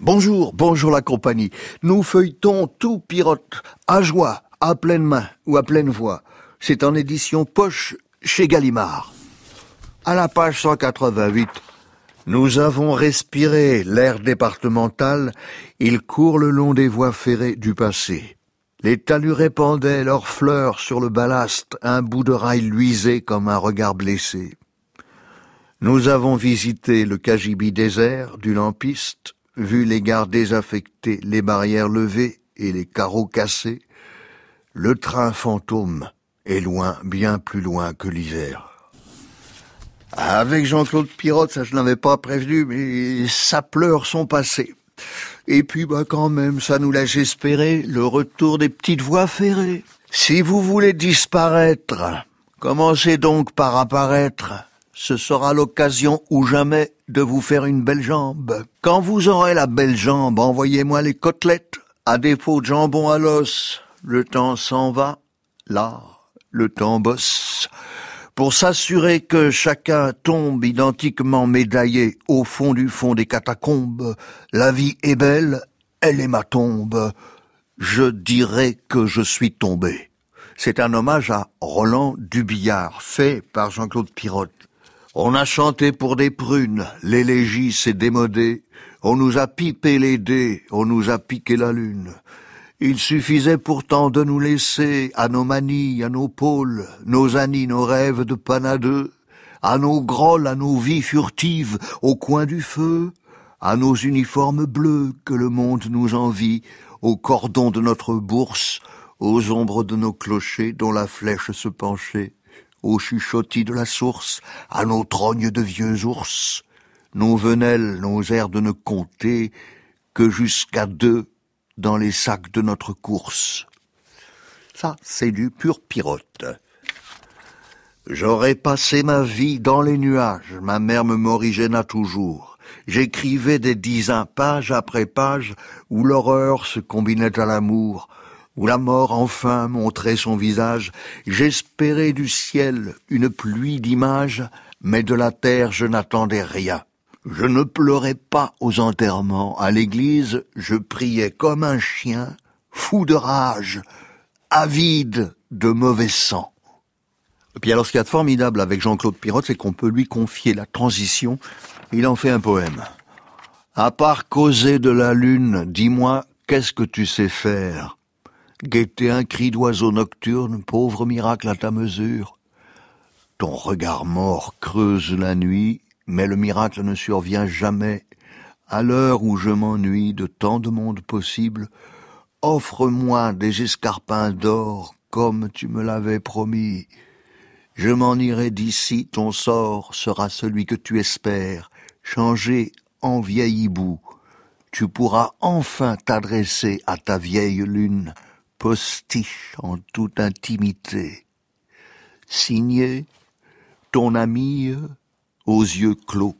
Bonjour, bonjour la compagnie. Nous feuilletons tout pirote, à joie, à pleine main ou à pleine voix. C'est en édition poche chez Gallimard. À la page 188, nous avons respiré l'air départemental, il court le long des voies ferrées du passé. Les talus répandaient leurs fleurs sur le ballast, un bout de rail luisait comme un regard blessé. Nous avons visité le Kajibi désert du lampiste, vu les gares désaffectées, les barrières levées et les carreaux cassés. Le train fantôme est loin, bien plus loin que l'hiver. Avec Jean-Claude Pirotte, ça je n'avais pas prévenu, mais ça pleure son passé. Et puis, bah, quand même, ça nous laisse espérer le retour des petites voies ferrées. Si vous voulez disparaître, commencez donc par apparaître. Ce sera l'occasion ou jamais de vous faire une belle jambe. Quand vous aurez la belle jambe, envoyez-moi les côtelettes. À défaut de jambon à l'os, le temps s'en va. Là, le temps bosse pour s'assurer que chacun tombe identiquement médaillé au fond du fond des catacombes. La vie est belle, elle est ma tombe. Je dirais que je suis tombé. C'est un hommage à Roland Dubillard, fait par Jean-Claude Pirotte. On a chanté pour des prunes, l'élégie s'est démodée, on nous a pipé les dés, on nous a piqué la lune. Il suffisait pourtant de nous laisser à nos manies, à nos pôles, nos anis, nos rêves de panadeux, à nos grolles, à nos vies furtives au coin du feu, à nos uniformes bleus que le monde nous envie, aux cordons de notre bourse, aux ombres de nos clochers dont la flèche se penchait, aux chuchotis de la source, à nos trognes de vieux ours, nos venelles, nos de ne compter que jusqu'à deux dans les sacs de notre course. Ça, c'est du pur pirote. J'aurais passé ma vie dans les nuages, ma mère me morigéna toujours. J'écrivais des dizains page après page où l'horreur se combinait à l'amour, où la mort enfin montrait son visage. J'espérais du ciel une pluie d'images, mais de la terre je n'attendais rien. Je ne pleurais pas aux enterrements. À l'église, je priais comme un chien, fou de rage, avide de mauvais sang. Et puis alors ce qu'il y a de formidable avec Jean-Claude Pirotte, c'est qu'on peut lui confier la transition. Il en fait un poème. À part causer de la lune, dis-moi, qu'est-ce que tu sais faire? Guetter un cri d'oiseau nocturne, pauvre miracle à ta mesure. Ton regard mort creuse la nuit mais le miracle ne survient jamais. À l'heure où je m'ennuie de tant de monde possible, offre-moi des escarpins d'or comme tu me l'avais promis. Je m'en irai d'ici, ton sort sera celui que tu espères, changé en vieil hibou. Tu pourras enfin t'adresser à ta vieille lune, postiche en toute intimité. Signé ton amie aux yeux clos.